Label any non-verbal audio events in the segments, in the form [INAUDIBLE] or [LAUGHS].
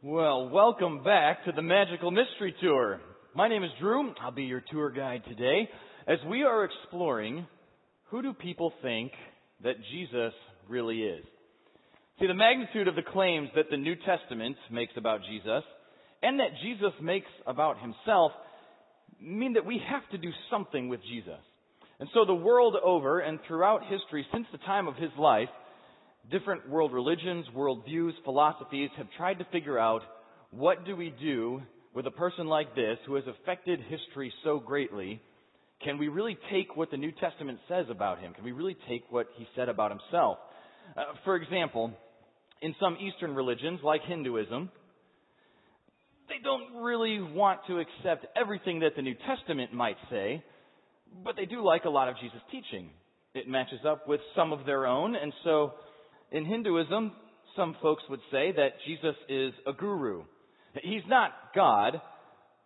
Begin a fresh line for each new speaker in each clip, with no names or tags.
Well, welcome back to the Magical Mystery Tour. My name is Drew. I'll be your tour guide today as we are exploring who do people think that Jesus really is. See, the magnitude of the claims that the New Testament makes about Jesus and that Jesus makes about himself mean that we have to do something with Jesus. And so the world over and throughout history since the time of his life, different world religions, world views, philosophies have tried to figure out what do we do with a person like this who has affected history so greatly? Can we really take what the New Testament says about him? Can we really take what he said about himself? Uh, for example, in some Eastern religions, like Hinduism, they don't really want to accept everything that the New Testament might say, but they do like a lot of Jesus' teaching. It matches up with some of their own, and so in Hinduism, some folks would say that Jesus is a guru. He's not God,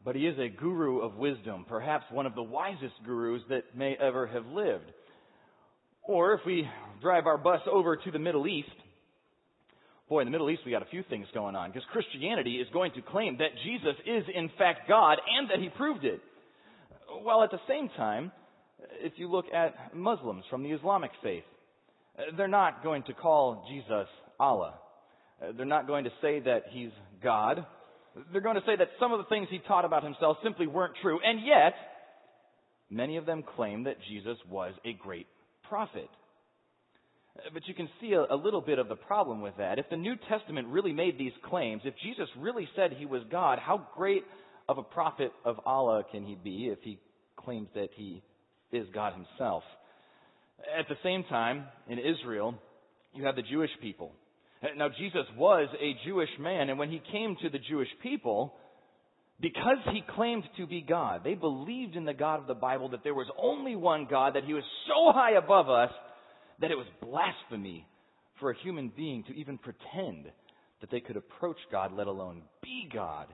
but he is a guru of wisdom, perhaps one of the wisest gurus that may ever have lived. Or if we drive our bus over to the Middle East, boy, in the Middle East we got a few things going on because Christianity is going to claim that Jesus is in fact God and that he proved it. While at the same time, if you look at Muslims from the Islamic faith, Uh, they're not going to call Jesus Allah. Uh, they're not going to say that he's God. They're going to say that some of the things he taught about himself simply weren't true. And yet, many of them claim that Jesus was a great prophet. Uh, but you can see a, a, little bit of the problem with that. If the New Testament really made these claims, if Jesus really said he was God, how great of a prophet of Allah can he be if he claims that he is God himself? At the same time, in Israel, you have the Jewish people. Now, Jesus was a Jewish man, and when he came to the Jewish people, because he claimed to be God, they believed in the God of the Bible that there was only one God, that he was so high above us that it was blasphemy for a human being to even pretend that they could approach God, let alone be God.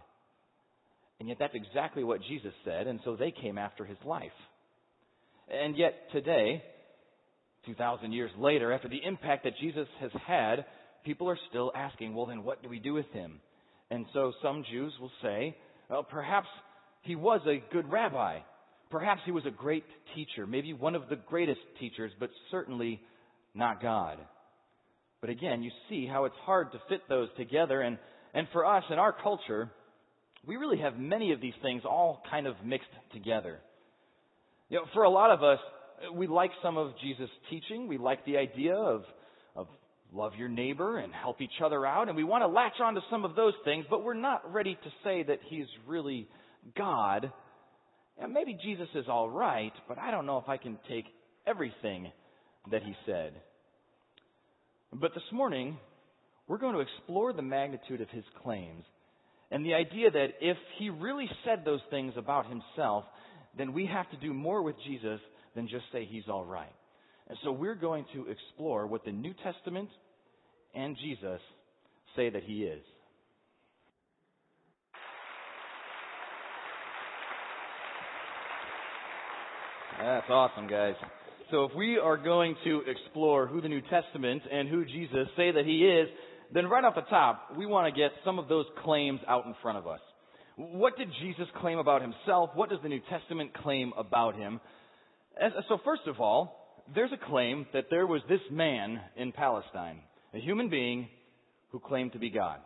And yet that's exactly what Jesus said, and so they came after his life. And yet today, 2,000 years later, after the impact that Jesus has had, people are still asking, well, then what do we do with him? And so some Jews will say, well, perhaps he was a good rabbi. Perhaps he was a great teacher, maybe one of the greatest teachers, but certainly not God. But again, you see how it's hard to fit those together. And, and for us in our culture, we really have many of these things all kind of mixed together. You know, for a lot of us, we like some of Jesus' teaching. We like the idea of, of love your neighbor and help each other out. And we want to latch on to some of those things, but we're not ready to say that he's really God. And maybe Jesus is all right, but I don't know if I can take everything that he said. But this morning, we're going to explore the magnitude of his claims and the idea that if he really said those things about himself, then we have to do more with Jesus than just say he's all right. And so we're going to explore what the New Testament and Jesus say that he is. That's awesome, guys. So if we are going to explore who the New Testament and who Jesus say that he is, then right off the top, we want to get some of those claims out in front of us. What did Jesus claim about himself? What does the New Testament claim about him? So first of all, there's a claim that there was this man in Palestine, a human being who claimed to be God.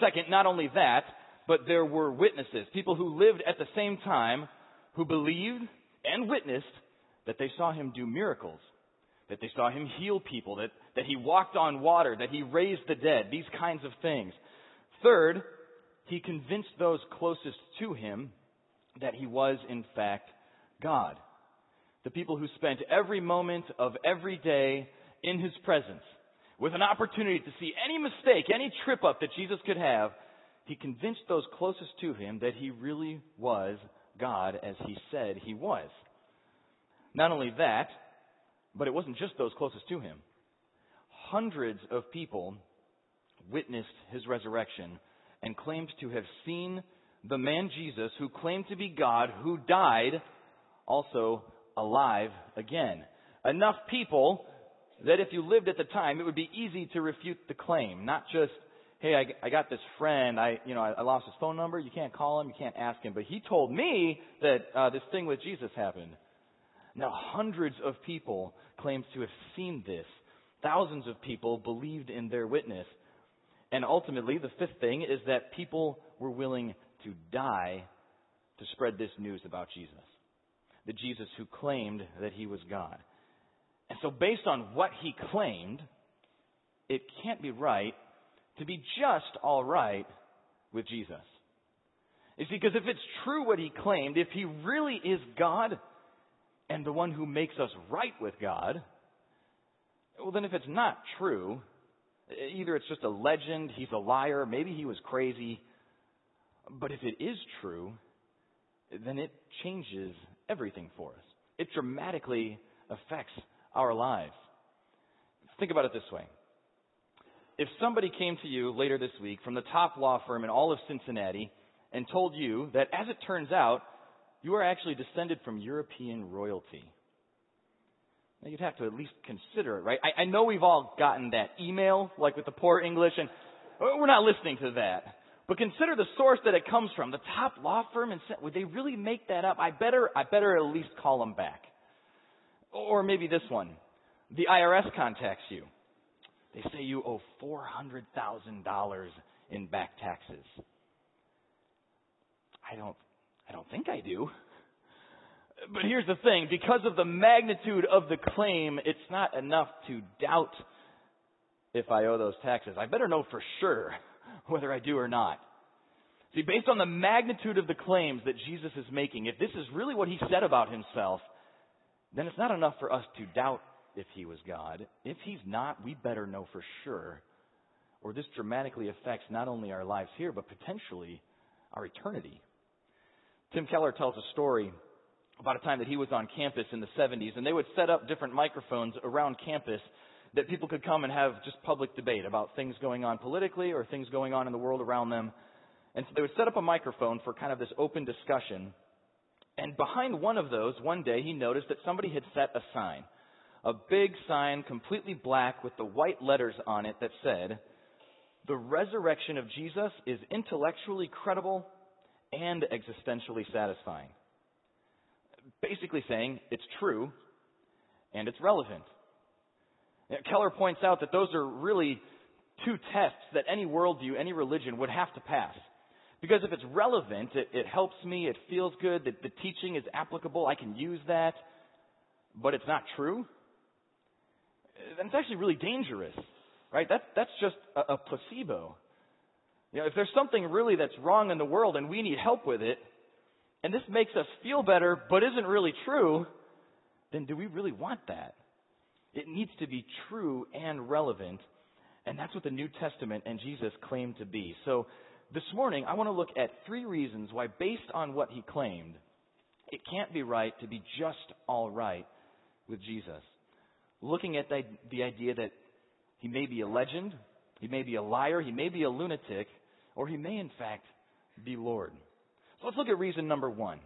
Second, not only that, but there were witnesses, people who lived at the same time who believed and witnessed that they saw him do miracles, that they saw him heal people, that, that he walked on water, that he raised the dead, these kinds of things. Third, he convinced those closest to him that he was in fact God the people who spent every moment of every day in his presence with an opportunity to see any mistake, any trip up that Jesus could have, he convinced those closest to him that he really was God as he said he was. Not only that, but it wasn't just those closest to him. Hundreds of people witnessed his resurrection and claimed to have seen the man Jesus who claimed to be God, who died, also alive again. Enough people that if you lived at the time, it would be easy to refute the claim. Not just hey, I, I got this friend. I, you know, I, I lost his phone number. You can't call him. You can't ask him. But he told me that uh, this thing with Jesus happened. Now, hundreds of people claimed to have seen this. Thousands of people believed in their witness. And ultimately, the fifth thing is that people were willing to die to spread this news about Jesus. The Jesus who claimed that he was God. And so, based on what he claimed, it can't be right to be just all right with Jesus. You see, because if it's true what he claimed, if he really is God and the one who makes us right with God, well, then if it's not true, either it's just a legend, he's a liar, maybe he was crazy, but if it is true, then it changes everything for us. It dramatically affects our lives. Think about it this way. If somebody came to you later this week from the top law firm in all of Cincinnati and told you that, as it turns out, you are actually descended from European royalty, now you'd have to at least consider it, right? I, I know we've all gotten that email, like with the poor English, and oh, we're not listening to that. But consider the source that it comes from. The top law firm, and would they really make that up? I better, I better at least call them back. Or maybe this one. The IRS contacts you. They say you owe $400,000 in back taxes. I don't, I don't think I do. But here's the thing. Because of the magnitude of the claim, it's not enough to doubt if I owe those taxes. I better know for sure whether I do or not. See, based on the magnitude of the claims that Jesus is making, if this is really what he said about himself, then it's not enough for us to doubt if he was God. If he's not, we better know for sure. Or this dramatically affects not only our lives here, but potentially our eternity. Tim Keller tells a story about a time that he was on campus in the 70s, and they would set up different microphones around campus that people could come and have just public debate about things going on politically or things going on in the world around them. And so they would set up a microphone for kind of this open discussion. And behind one of those, one day, he noticed that somebody had set a sign. A big sign, completely black, with the white letters on it that said, The resurrection of Jesus is intellectually credible and existentially satisfying. Basically saying it's true and it's relevant. Keller points out that those are really two tests that any worldview, any religion would have to pass. Because if it's relevant, it, it helps me, it feels good, that the teaching is applicable, I can use that, but it's not true, then it's actually really dangerous, right? That's, that's just a, a placebo. You know, if there's something really that's wrong in the world and we need help with it, and this makes us feel better but isn't really true, then do we really want that? It needs to be true and relevant, and that's what the New Testament and Jesus claim to be. So this morning, I want to look at three reasons why, based on what he claimed, it can't be right to be just all right with Jesus. Looking at the, the idea that he may be a legend, he may be a liar, he may be a lunatic, or he may in fact be Lord. So let's look at reason number one.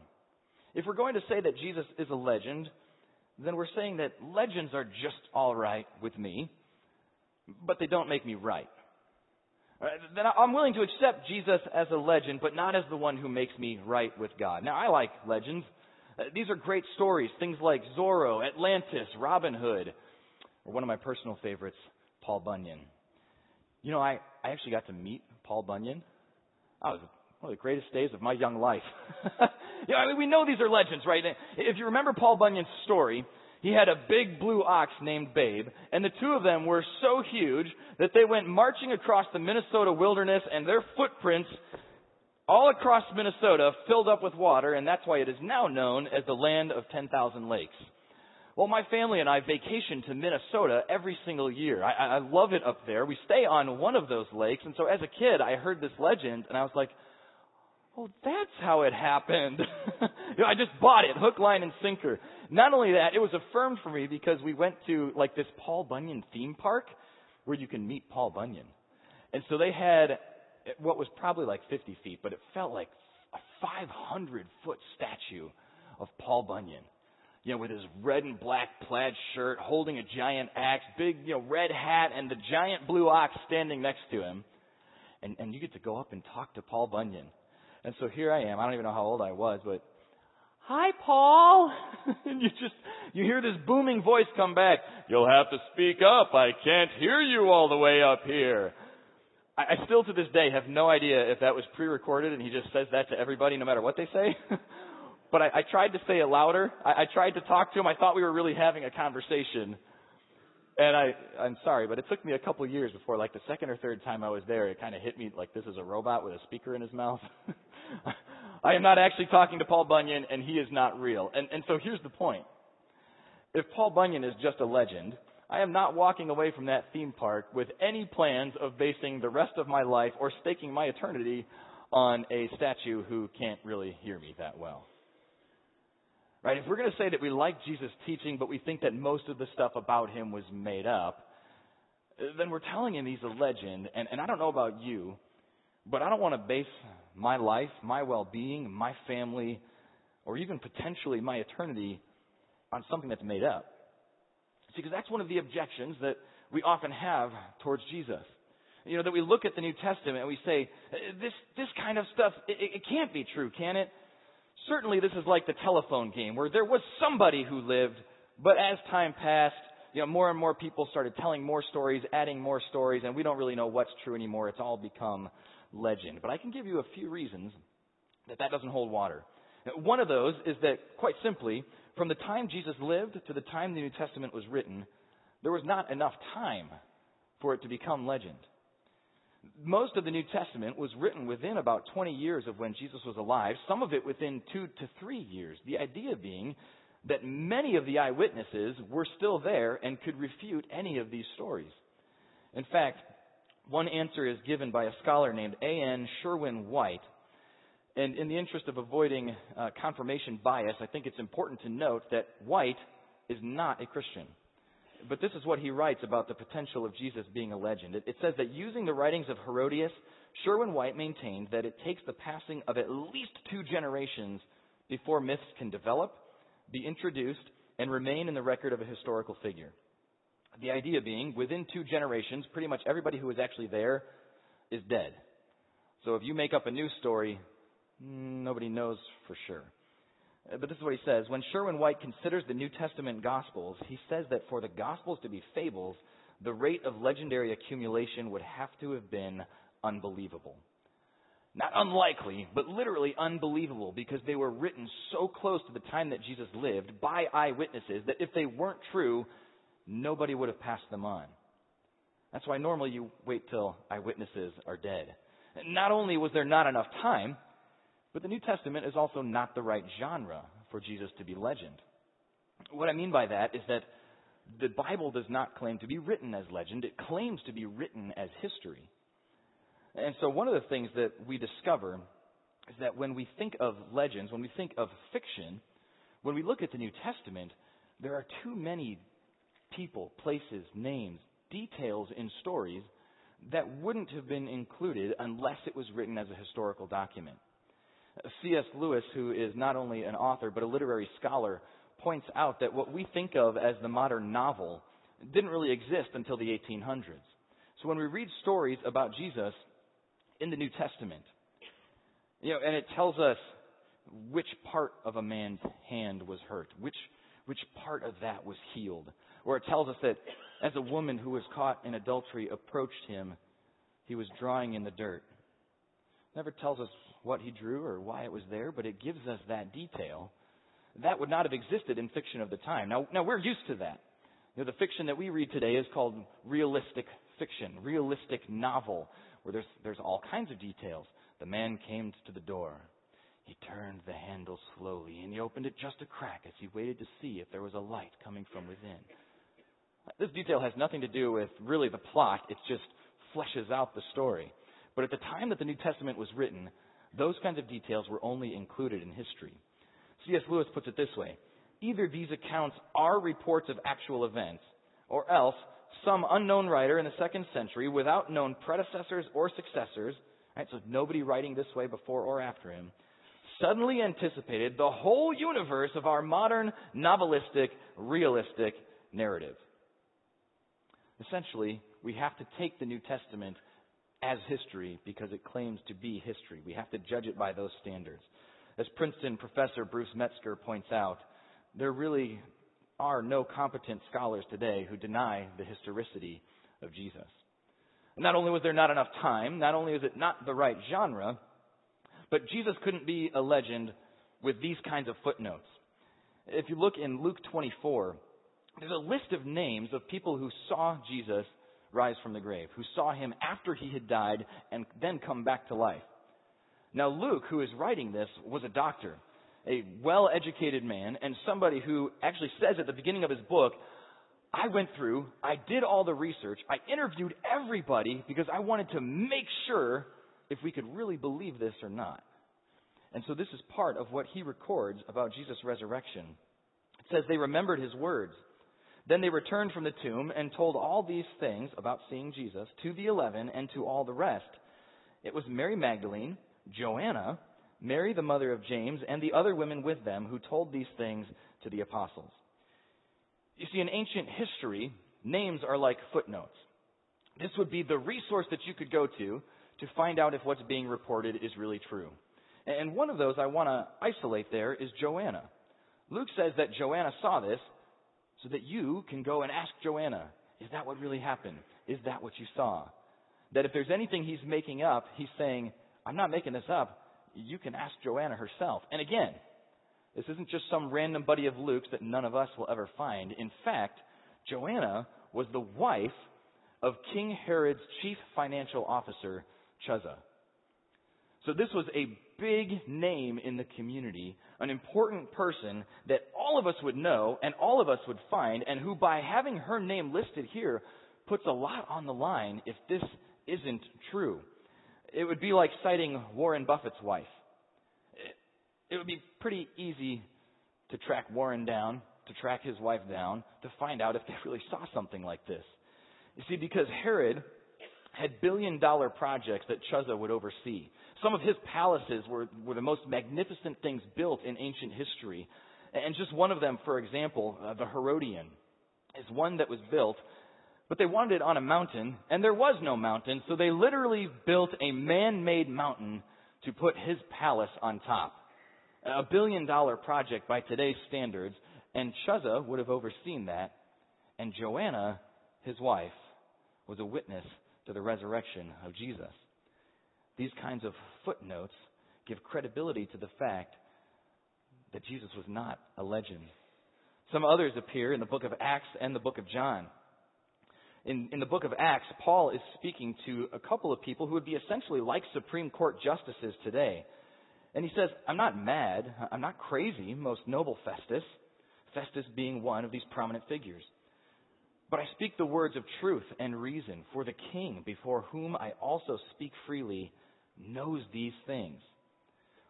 If we're going to say that Jesus is a legend, then we're saying that legends are just all right with me, but they don't make me right. Then I'm willing to accept Jesus as a legend, but not as the one who makes me right with God. Now, I like legends. Uh, these are great stories. Things like Zorro, Atlantis, Robin Hood, or one of my personal favorites, Paul Bunyan. You know, I, I actually got to meet Paul Bunyan. I was one of the greatest days of my young life. [LAUGHS] you know, I mean, we know these are legends, right? If you remember Paul Bunyan's story, he had a big blue ox named Babe, and the two of them were so huge that they went marching across the Minnesota wilderness, and their footprints all across Minnesota filled up with water, and that's why it is now known as the land of 10,000 lakes. Well, my family and I vacation to Minnesota every single year. I, I love it up there. We stay on one of those lakes, and so as a kid, I heard this legend, and I was like, Oh, that's how it happened. [LAUGHS] you know, I just bought it, hook, line, and sinker. Not only that, it was affirmed for me because we went to like this Paul Bunyan theme park where you can meet Paul Bunyan. And so they had what was probably like 50 feet, but it felt like a 500 foot statue of Paul Bunyan. You know, with his red and black plaid shirt, holding a giant axe, big, you know, red hat, and the giant blue ox standing next to him. and, and you get to go up and talk to Paul Bunyan. And so here I am. I don't even know how old I was, but Hi, Paul. [LAUGHS] and you just, you hear this booming voice come back. You'll have to speak up. I can't hear you all the way up here. I, I still to this day have no idea if that was pre-recorded and he just says that to everybody no matter what they say. [LAUGHS] but I, I tried to say it louder. I, I tried to talk to him. I thought we were really having a conversation. And I, I'm sorry, but it took me a couple years before, like the second or third time I was there, it kind of hit me like this is a robot with a speaker in his mouth. [LAUGHS] [LAUGHS] I am not actually talking to Paul Bunyan, and he is not real. And, and so here's the point. If Paul Bunyan is just a legend, I am not walking away from that theme park with any plans of basing the rest of my life or staking my eternity on a statue who can't really hear me that well. Right? If we're going to say that we like Jesus' teaching, but we think that most of the stuff about him was made up, then we're telling him he's a legend. And, and I don't know about you, but I don't want to base my life, my well being, my family, or even potentially my eternity on something that's made up. See, because that's one of the objections that we often have towards Jesus. You know, that we look at the New Testament and we say, this, this kind of stuff, it, it can't be true, can it? Certainly this is like the telephone game where there was somebody who lived, but as time passed, you know, more and more people started telling more stories, adding more stories, and we don't really know what's true anymore. It's all become legend. But I can give you a few reasons that that doesn't hold water. One of those is that, quite simply, from the time Jesus lived to the time the New Testament was written, there was not enough time for it to become legend. Most of the New Testament was written within about 20 years of when Jesus was alive, some of it within two to three years. The idea being that many of the eyewitnesses were still there and could refute any of these stories. In fact, one answer is given by a scholar named A.N. Sherwin White. And in the interest of avoiding uh, confirmation bias, I think it's important to note that White is not a Christian. But this is what he writes about the potential of Jesus being a legend. It, it says that using the writings of Herodotus, Sherwin White maintained that it takes the passing of at least two generations before myths can develop, be introduced, and remain in the record of a historical figure. The idea being, within two generations, pretty much everybody who was actually there is dead. So if you make up a new story, nobody knows for sure. Uh, but this is what he says. When Sherwin White considers the New Testament Gospels, he says that for the Gospels to be fables, the rate of legendary accumulation would have to have been unbelievable. Not unlikely, but literally unbelievable because they were written so close to the time that Jesus lived by eyewitnesses that if they weren't true, nobody would have passed them on. That's why normally you wait till eyewitnesses are dead. Not only was there not enough time, but the New Testament is also not the right genre for Jesus to be legend. What I mean by that is that the Bible does not claim to be written as legend, it claims to be written as history. And so one of the things that we discover is that when we think of legends, when we think of fiction, when we look at the New Testament, there are too many people, places, names, details in stories that wouldn't have been included unless it was written as a historical document. C.S. Lewis, who is not only an author but a literary scholar, points out that what we think of as the modern novel didn't really exist until the 1800s. So when we read stories about Jesus in the New Testament, you know, and it tells us which part of a man's hand was hurt, which which part of that was healed, where it tells us that as a woman who was caught in adultery approached him, he was drawing in the dirt. never tells us what he drew or why it was there, but it gives us that detail. That would not have existed in fiction of the time. Now, now we're used to that. You know, the fiction that we read today is called realistic fiction, realistic novel, where there's, there's all kinds of details. The man came to the door. He turned the handle slowly, and he opened it just a crack as he waited to see if there was a light coming from within. This detail has nothing to do with really the plot, it just fleshes out the story. But at the time that the New Testament was written, those kinds of details were only included in history. C.S. Lewis puts it this way either these accounts are reports of actual events, or else some unknown writer in the second century, without known predecessors or successors, right, so nobody writing this way before or after him, suddenly anticipated the whole universe of our modern novelistic, realistic narrative. Essentially, we have to take the New Testament
as history because it claims to be history. We have to judge it by those standards. As Princeton professor Bruce Metzger points out, there really are no competent scholars today who deny the historicity of Jesus. Not only was there not enough time, not only is it not the right genre, but Jesus couldn't be a legend with these kinds of footnotes. If you look in Luke 24, there's a list of names of people who saw Jesus rise from the grave, who saw him after he had died and then come back to life. Now, Luke, who is writing this, was a doctor, a well educated man, and somebody who actually says at the beginning of his book, I went through, I did all the research, I interviewed everybody because I wanted to make sure if we could really believe this or not. And so this is part of what he records about Jesus' resurrection. It says they remembered his words. Then they returned from the tomb and told all these things about seeing Jesus to the eleven and to all the rest. It was Mary Magdalene, Joanna, Mary the mother of James, and the other women with them who told these things to the apostles. You see, in ancient history, names are like footnotes. This would be the resource that you could go to to find out if what's being reported is really true. And one of those I want to isolate there is Joanna. Luke says that Joanna saw this so that you can go and ask Joanna, is that what really happened? Is that what you saw? That if there's anything he's making up, he's saying, I'm not making this up. You can ask Joanna herself. And again, this isn't just some random buddy of Luke's that none of us will ever find. In fact, Joanna was the wife of King Herod's chief financial officer, Chuza. So this was a big name in the community, an important person that all of us would know and all of us would find, and who, by having her name listed here, puts a lot on the line if this isn't true. It would be like citing Warren Buffett's wife. It would be pretty easy to track Warren down, to track his wife down, to find out if they really saw something like this. You see, because Herod had billion dollar projects that Chuza would oversee. Some of his palaces were, were the most magnificent things built in ancient history. And just one of them, for example, uh, the Herodium, is one that was built, but they wanted it on a mountain, and there was no mountain, so they literally built a man made mountain to put his palace on top. A billion dollar project by today's standards, and Chuza would have overseen that, and Joanna, his wife, was a witness to the resurrection of Jesus. These kinds of footnotes give credibility to the fact that Jesus was not a legend. Some others appear in the book of Acts and the book of John. In, in the book of Acts, Paul is speaking to a couple of people who would be essentially like Supreme Court justices today. And he says, I'm not mad. I'm not crazy, most noble Festus. Festus being one of these prominent figures. But I speak the words of truth and reason, for the king before whom I also speak freely knows these things.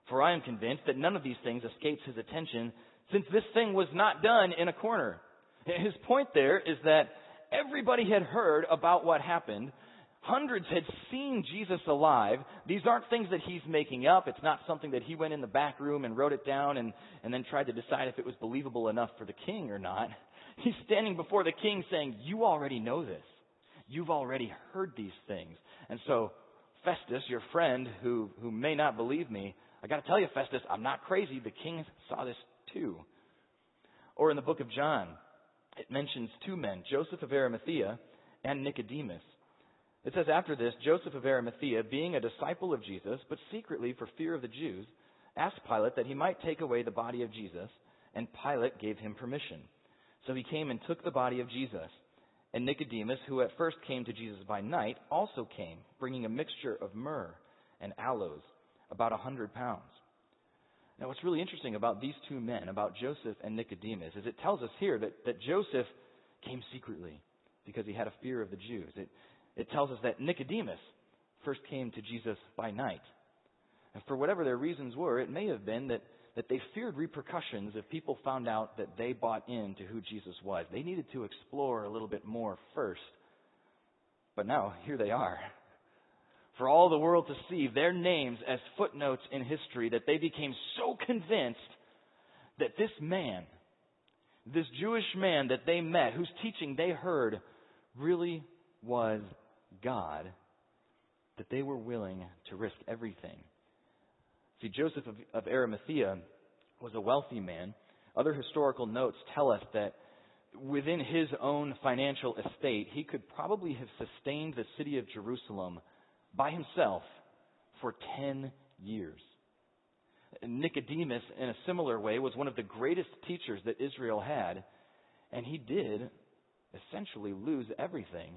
For I am convinced that none of these things escapes his attention, since this thing was not done in a corner. His point there is that everybody had heard about what happened. Hundreds had seen Jesus alive. These aren't things that he's making up. It's not something that he went in the back room and wrote it down and, and then tried to decide if it was believable enough for the king or not. [LAUGHS] He's standing before the king saying, You already know this. You've already heard these things. And so, Festus, your friend who, who may not believe me, I got to tell you, Festus, I'm not crazy. The king saw this too. Or in the book of John, it mentions two men, Joseph of Arimathea and Nicodemus. It says, After this, Joseph of Arimathea, being a disciple of Jesus, but secretly for fear of the Jews, asked Pilate that he might take away the body of Jesus, and Pilate gave him permission. So he came and took the body of Jesus. And Nicodemus, who at first came to Jesus by night, also came, bringing a mixture of myrrh and aloes, about a hundred pounds. Now, what's really interesting about these two men, about Joseph and Nicodemus, is it tells us here that, that Joseph came secretly because he had a fear of the Jews. It, it tells us that Nicodemus first came to Jesus by night. And for whatever their reasons were, it may have been that that they feared repercussions if people found out that they bought into who Jesus was. They needed to explore a little bit more first. But now, here they are. For all the world to see their names as footnotes in history, that they became so convinced that this man, this Jewish man that they met, whose teaching they heard, really was God. that they were willing to risk everything. See, Joseph of, of Arimathea was a wealthy man. Other historical notes tell us that within his own financial estate, he could probably have sustained the city of Jerusalem by himself for 10 years. Nicodemus, in a similar way, was one of the greatest teachers that Israel had, and he did essentially lose everything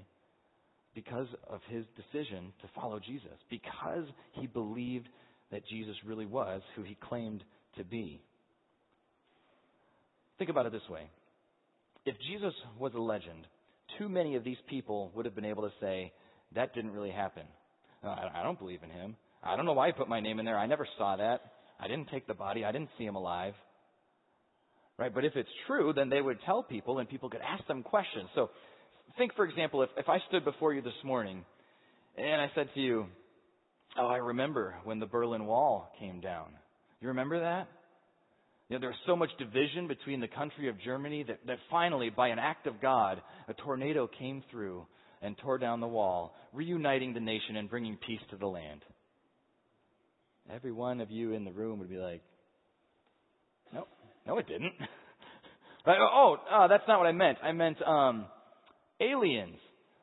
because of his decision to follow Jesus, because he believed that Jesus really was who he claimed to be. Think about it this way if Jesus was a legend, too many of these people would have been able to say, that didn't really happen. Uh, I don't believe in him. I don't know why he put my name in there. I never saw that. I didn't take the body. I didn't see him alive. Right? But if it's true, then they would tell people and people could ask them questions. So think, for example, if, if I stood before you this morning and I said to you, Oh, I remember when the Berlin Wall came down. You remember that? You know, there was so much division between the country of Germany that, that finally, by an act of God, a tornado came through and tore down the wall, reuniting the nation and bringing peace to the land. Every one of you in the room would be like, no, no, it didn't. [LAUGHS] oh, oh, that's not what I meant. I meant um, aliens.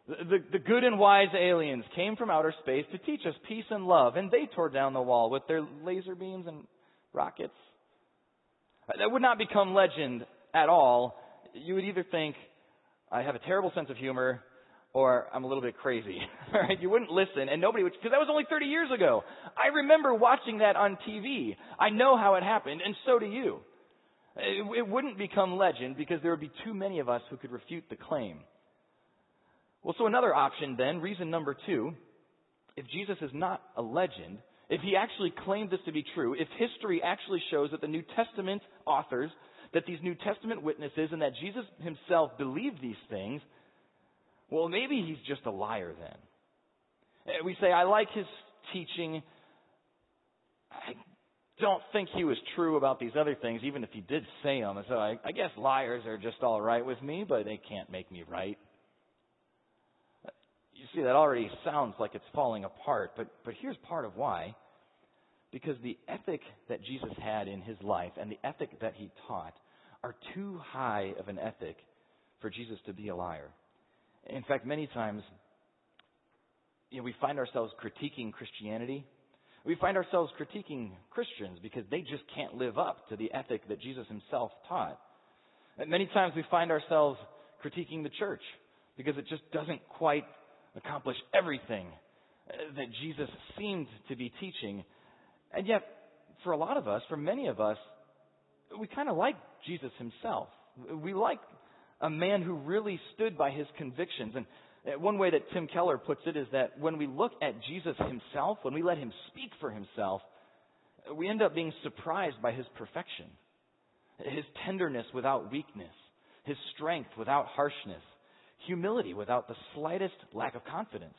The, the, good and wise aliens came from outer space to teach us peace and love, and they tore down the wall with their laser beams and rockets. Uh, that would not become legend at all. You would either think, I have a terrible sense of humor, or I'm a little bit crazy. [LAUGHS] right? You wouldn't listen, and nobody would, because that was only 30 years ago. I remember watching that on TV. I know how it happened, and so do you. It, it wouldn't become legend because there would be too many of us who could refute the claim. Well, so another option then, reason number two, if Jesus is not a legend, if he actually claimed this to be true, if history actually shows that the New Testament authors, that these New Testament witnesses, and that Jesus himself believed these things, well, maybe he's just a liar then. Eh, we say, I like his teaching. I don't think he was true about these other things, even if he did say them. So I, I guess liars are just all right with me, but they can't make me right. You see, that already sounds like it's falling apart, but, but here's part of why. Because the ethic that Jesus had in his life and the ethic that he taught are too high of an ethic for Jesus to be a liar. In fact, many times, you know, we find ourselves critiquing Christianity. We find ourselves critiquing Christians because they just can't live up to the ethic that Jesus himself taught. And many times we find ourselves critiquing the church because it just doesn't quite accomplish everything uh, that Jesus seemed to be teaching. And yet, for a lot of us, for many of us, we kind of like Jesus himself. We like a man who really stood by his convictions. And uh, one way that Tim Keller puts it is that when we look at Jesus himself, when we let him speak for himself, we end up being surprised by his perfection, his tenderness without weakness, his strength without harshness, humility without the slightest lack of confidence,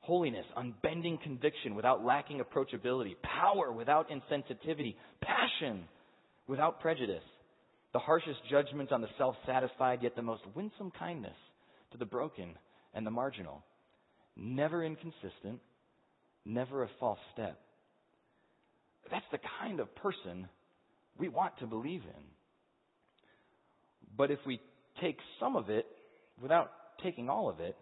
holiness, unbending conviction without lacking approachability, power without insensitivity, passion without prejudice, the harshest judgment on the self satisfied, yet the most winsome kindness to the broken and the marginal. Never inconsistent, never a false step. That's the kind of person we want to believe in. But if we take some of it without taking all of it,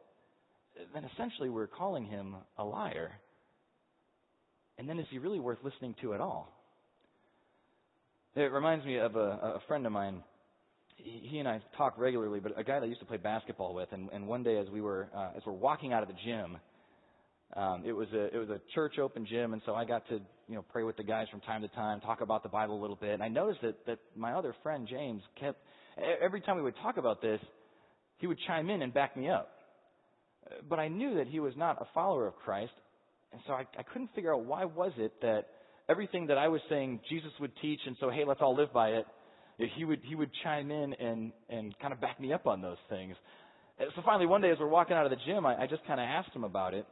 then essentially we're calling him a liar. And then is he really worth listening to at all? It reminds me of a, a friend of mine. He, and I talk regularly, but a guy that I used to play basketball with. And, and one day, as we were uh, as we're walking out of the gym, um, it was a it was a church open gym, and so I got to you know pray with the guys from time to time, talk about the Bible a little bit. And I noticed that that my other friend James kept every time we would talk about this, he would chime in and back me up. But I knew that he was not a follower of Christ, and so I, I couldn't figure out why was it that everything that I was saying Jesus would teach, and so hey, let's all live by it. He would he would chime in and and kind of back me up on those things. So finally, one day as we're walking out of the gym, I, I just kind of asked him about it,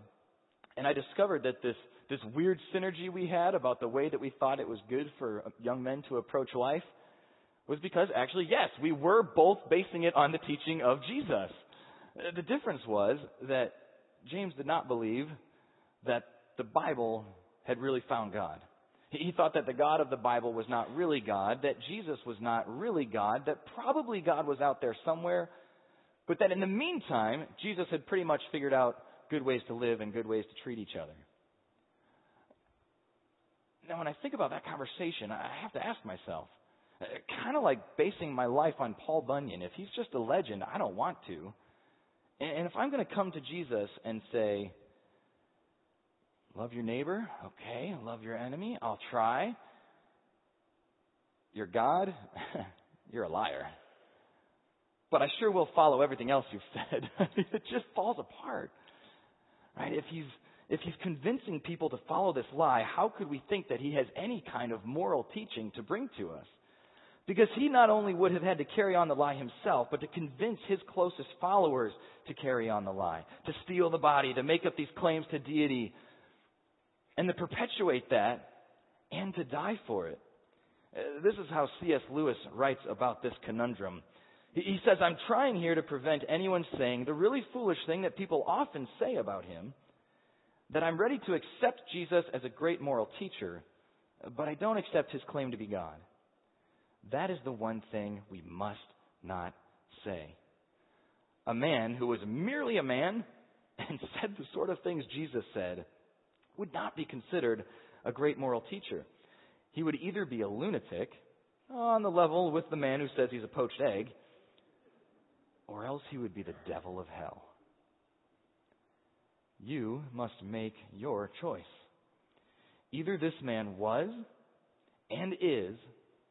and I discovered that this this weird synergy we had about the way that we thought it was good for young men to approach life was because actually, yes, we were both basing it on the teaching of Jesus. The difference was that James did not believe that the Bible had really found God. He thought that the God of the Bible was not really God, that Jesus was not really God, that probably God was out there somewhere, but that in the meantime, Jesus had pretty much figured out good ways to live and good ways to treat each other. Now, when I think about that conversation, I have to ask myself, uh, kind of like basing my life on Paul Bunyan. If he's just a legend, I don't want to. And if I'm going to come to Jesus and say, Love your neighbor? Okay. Love your enemy? I'll try. Your God? [LAUGHS] You're a liar. But I sure will follow everything else you've [LAUGHS] said. it just falls apart. Right? If he's if he's convincing people to follow this lie, how could we think that he has any kind of moral teaching to bring to us? Because he not only would have had to carry on the lie himself, but to convince his closest followers to carry on the lie, to steal the body, to make up these claims to deity, and to perpetuate that and to die for it. Uh, this is how C.S. Lewis writes about this conundrum. He says, I'm trying here to prevent anyone saying the really foolish thing that people often say about him, that I'm ready to accept Jesus as a great moral teacher, but I don't accept his claim to be God. That is the one thing we must not say. A man who was merely a man [LAUGHS] and said the sort of things Jesus said would not be considered a great moral teacher. He would either be a lunatic, on the level with the man who says he's a poached egg, or else he would be the devil of hell. You must make your choice. Either this man was and is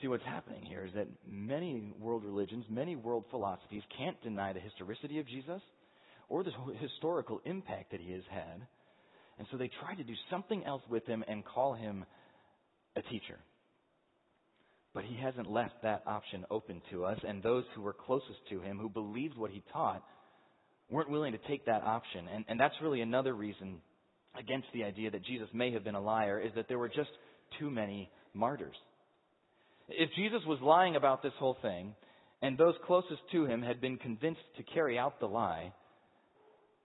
See, what's happening here is that many world religions, many world philosophies can't deny the historicity of Jesus or the historical impact that he has had. And so they try to do something else with him and call him a teacher. But he hasn't left that option open to us, and those who were closest to him, who believed what he taught, weren't willing to take that option. And, and that's really another reason against the idea that Jesus may have been a liar, is that there were just too many martyrs. If Jesus was lying about this whole thing, and those closest to him had been convinced to carry out the lie,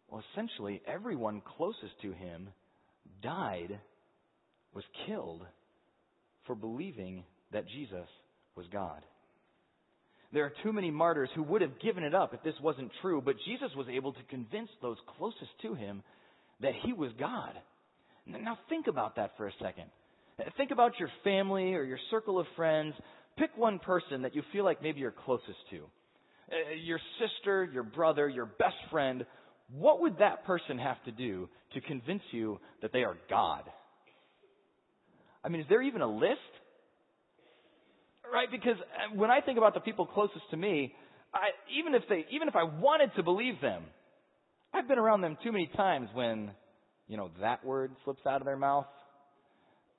well, essentially, everyone closest to him died, was killed for believing that Jesus was God. There are too many martyrs who would have given it up if this wasn't true, but Jesus was able to convince those closest to him that he was God. Now think about that for a second. Think about your family or your circle of friends. Pick one person that you feel like maybe you're closest to. Uh, your sister, your brother, your best friend what would that person have to do to convince you that they are God? I mean, is there even a list? Right? Because uh, when I think about the people closest to me, I, even if they, even if I wanted to believe them, I've been around them too many times when, you know, that word slips out of their mouth.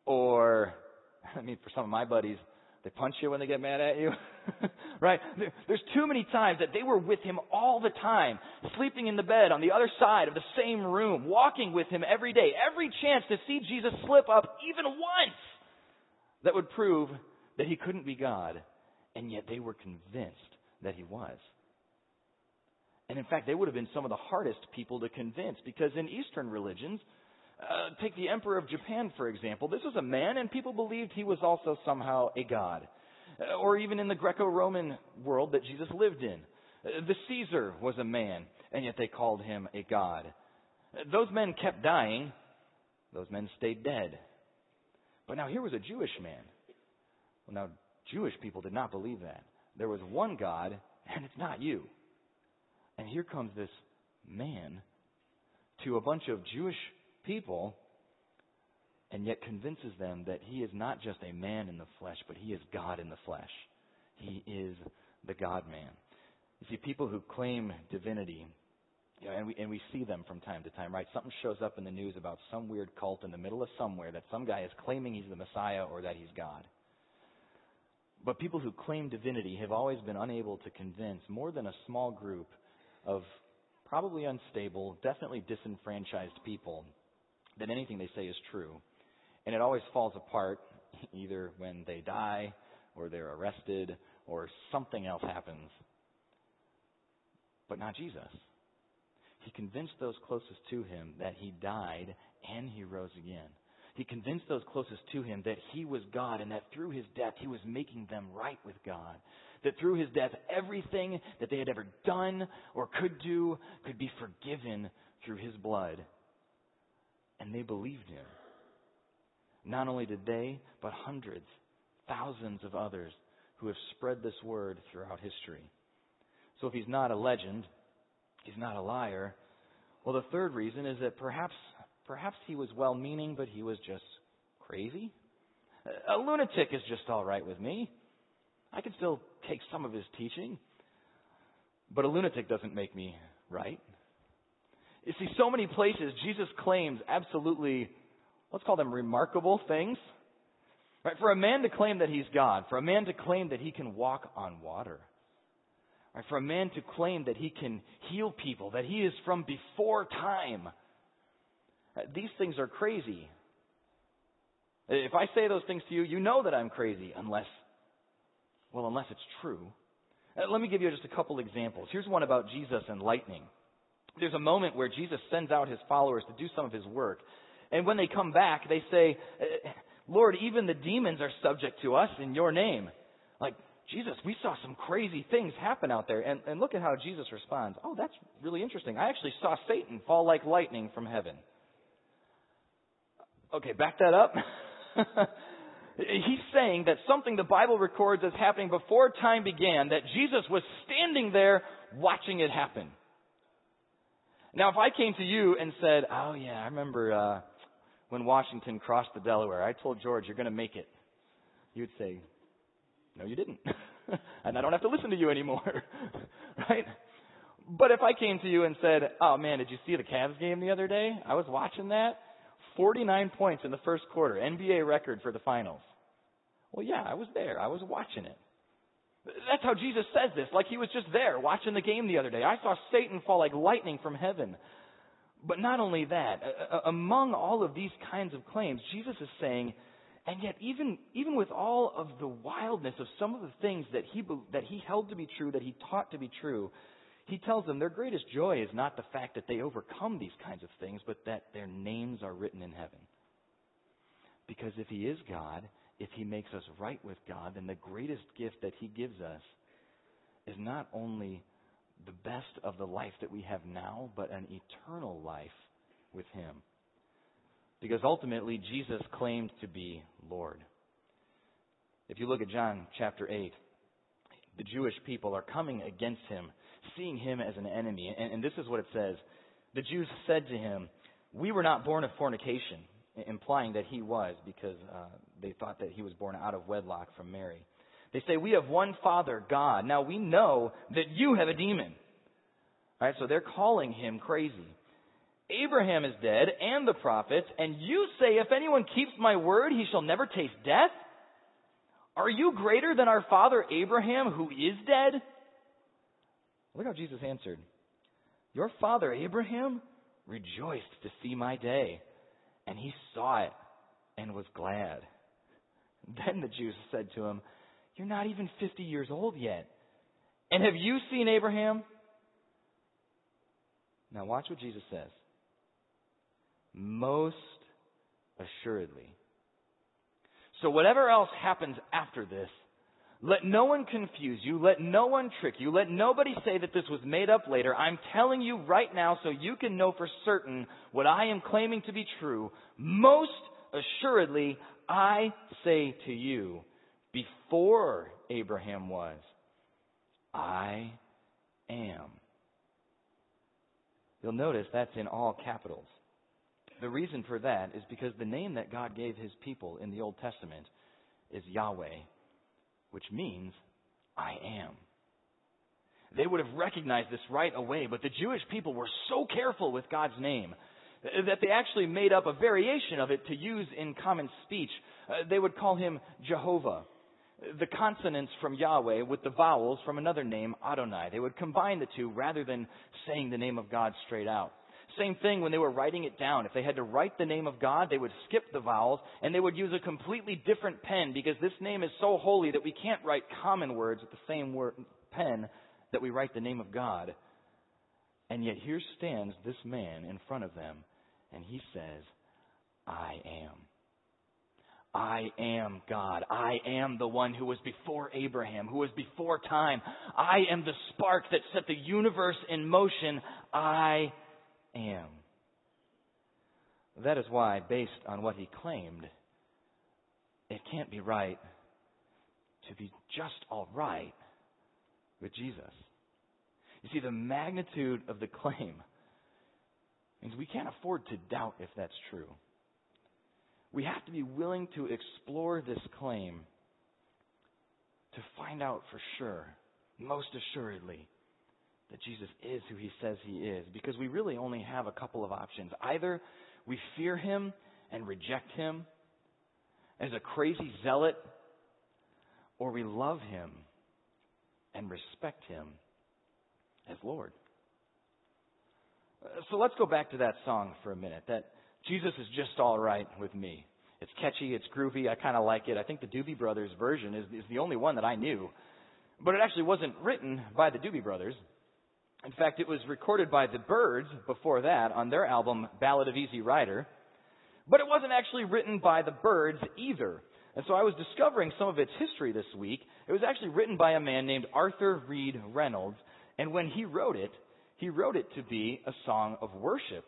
Or, [LAUGHS] I mean, for some of my buddies, they punch you when they get mad at you. [LAUGHS] right? There's too many times that they were with him all the time, sleeping in the bed on the other side of the same room, walking with him every day, every chance to see Jesus slip up even once that would prove that he couldn't be God. And yet they were convinced that he was. And in fact, they would have been some of the hardest people to convince because in Eastern religions, uh, take the Emperor of Japan, for example. This was a man, and people believed he was also somehow a god. Uh, or even in the Greco Roman world that Jesus lived in. Uh, the Caesar was a man, and yet they called him a god. Uh, those men kept dying, those men stayed dead. But now here was a Jewish man. Well, now, Jewish people did not believe that. There was one God, and it's not you. And here comes this man to a bunch of Jewish people and yet convinces them that he is not just a man in the flesh, but he is God in the flesh. He is the God man. You see, people who claim divinity You know, and we and we see them from time to time, right? Something shows up in the news about some weird cult in the middle of somewhere that some guy is claiming he's the Messiah or that he's God. But people who claim divinity have always been unable to convince more than a small group of probably unstable, definitely disenfranchised people that anything they say is true. And it always falls apart [LAUGHS] either when they die or they're arrested or something else happens. But not Jesus. He convinced those closest to him that he died and he rose again. He convinced those closest to him that he was God and that through his death he was making them right with God. That through his death everything that they had ever done or could do could be forgiven through his blood. And they believed him. Not only did they, but hundreds, thousands of others who have spread this word throughout history. So if he's not a legend, he's not a liar. Well, the third reason is that perhaps perhaps he was well meaning, but he was just crazy. A lunatic is just all right with me. I can still take some of his teaching. But a lunatic doesn't make me right. You see, so many places Jesus claims absolutely, let's call them remarkable things. Right? For a man to claim that he's God, for a man to claim that he can walk on water, right? for a man to claim that he can heal people, that he is from before time, these things are crazy. If I say those things to you, you know that I'm crazy, unless, well, unless it's true. Uh, let me give you just a couple examples. Here's one about Jesus and lightning. There's a moment where Jesus sends out his followers to do some of his work. And when they come back, they say, eh, Lord, even the demons are subject to us in your name. Like, Jesus, we saw some crazy things happen out there. And, and look at how Jesus responds. Oh, that's really interesting. I actually saw Satan fall like lightning from heaven. Okay, back that up. [LAUGHS] He's saying that something the Bible records as happening before time began, that Jesus was standing there watching it happen. Now, if I came to you and said, "Oh yeah, I remember uh, when Washington crossed the Delaware, I told George you're going to make it," you'd say, "No, you didn't," [LAUGHS] and I don't have to listen to you anymore, [LAUGHS] right? But if I came to you and said, "Oh man, did you see the Cavs game the other day? I was watching that. 49 points in the first quarter, NBA record for the finals." Well, yeah, I was there. I was watching it. That's how Jesus says this, like he was just there watching the game the other day. I saw Satan fall like lightning from heaven. But not only that, among all of these kinds of claims, Jesus is saying, and yet even, even with all of the wildness of some of the things that he, that he held to be true, that he taught to be true, he tells them their greatest joy is not the fact that they overcome these kinds of things, but that their names are written in heaven. Because if he is God, if He makes us right with God, then the greatest gift that He gives us is not only the best of the life that we have now, but an eternal life with Him. Because ultimately, Jesus claimed to be Lord. If you look at John chapter 8, the Jewish people are coming against him, seeing him as an enemy. And, and, this is what it says The Jews said to him, We were not born of fornication implying that he was because uh, they thought that he was born out of wedlock from Mary. They say, We have one Father, God. Now we know that you have a demon. All right, so they're calling him crazy. Abraham is dead and the prophets, and you say, If anyone keeps my word, he shall never taste death? Are you greater than our father Abraham, who is dead? Look how Jesus answered. Your father Abraham rejoiced to see my day and he saw it and was glad. [LAUGHS] Then the Jews said to him, You're not even 50 years old yet. And have you seen Abraham? Now, watch what Jesus says. Most assuredly. So, whatever else happens after this, let no one confuse you. Let no one trick you. Let nobody say that this was made up later. I'm telling you right now so you can know for certain what I am claiming to be true. Most assuredly, I say to you, before Abraham was, I am. You'll notice that's in all capitals. The reason for that is because the name that God gave his people in the Old Testament is Yahweh which means I am. they would have recognized this right away. But the Jewish people were so careful with God's name that they actually made up a variation of it to use in common speech. Uh, they would call him Jehovah. The consonants from Yahweh with the vowels from another name, Adonai. They would combine the two rather than saying the name of God straight out. Same thing when they were writing it down. If they had to write the name of God, they would skip the vowels and they would use a completely different pen because this name is so holy that we can't write common words with the same word, pen that we write the name of God. And yet here stands this man in front of them and he says, I am. I am God. I am the one who was before Abraham, who was before time. I am the spark that set the universe in motion. I am. That is why, based on what he claimed, it can't be right to be just all right with Jesus. You see, the magnitude of the claim means we can't afford to doubt if that's true. We have to be willing to explore this claim to find out for sure, most assuredly, that Jesus is who he says he is. Because we really only have a couple of options. Either we fear him and reject him as a crazy zealot, or we love him and respect him as Lord. So let's go back to that song for a minute. That Jesus is just all right with me. It's catchy, it's groovy, I kind of like it. I think the Doobie Brothers version is, is the only one that I knew. But it actually wasn't written by the Doobie Brothers. In fact, it was recorded by the Byrds before that on their album Ballad of Easy Rider. But it wasn't actually written by the Byrds either. And so I was discovering some of its history this week. It was actually written by a man named Arthur Reid Reynolds. And when he wrote it, he wrote it to be a song of worship.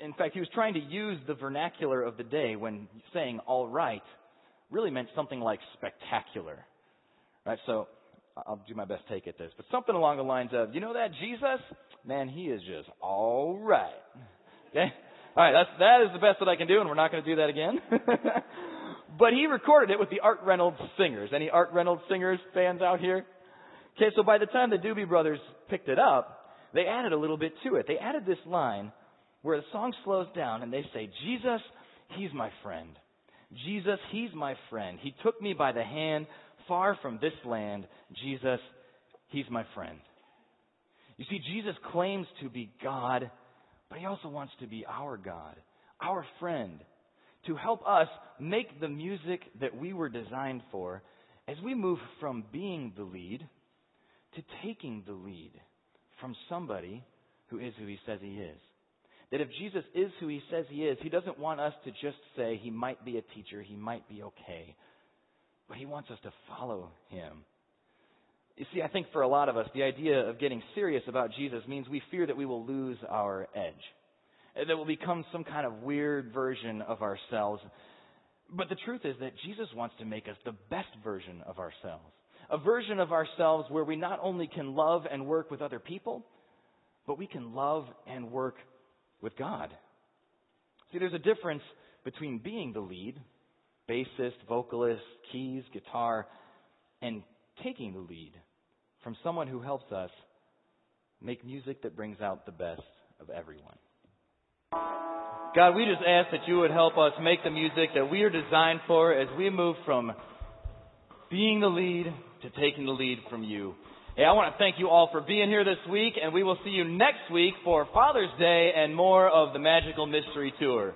In fact, he was trying to use the vernacular of the day when saying all right really meant something like spectacular. Right? So I'll do my best take at this. But something along the lines of, you know that Jesus? Man, he is just all right. Okay? All right, that's, that is the best that I can do, and we're not going to do that again. [LAUGHS] but he recorded it with the Art Reynolds singers. Any Art Reynolds singers fans out here? Okay, so by the time the Doobie Brothers picked it up, they added a little bit to it. They added this line where the song slows down and they say, Jesus, He's my friend. Jesus, He's my friend. He took me by the hand far from this land. Jesus, He's my friend. You see, Jesus claims to be God, but He also wants to be our God, our friend, to help us make the music that we were designed for as we move from being the lead to taking the lead from somebody who is who he says he is. That if Jesus is who he says he is, he doesn't want us to just say he might be a teacher, he might be okay, but he wants us to follow him. You see, I think for a lot of us, the idea of getting serious about Jesus means we fear that we will lose our edge, that we'll become some kind of weird version of ourselves. But the truth is that Jesus wants to make us the best version of ourselves a version of ourselves where we not only can love and work with other people, but we can love and work with God. See, there's a difference between being the lead, bassist, vocalist, keys, guitar, and taking the lead from someone who helps us make music that brings out the best of everyone. God, we just ask that you would help us make the music that we are designed for as we move from being the lead to taking the lead from you. Hey, I want to thank you all for being here this week, and we will see you next week for Father's Day and more of the Magical Mystery Tour.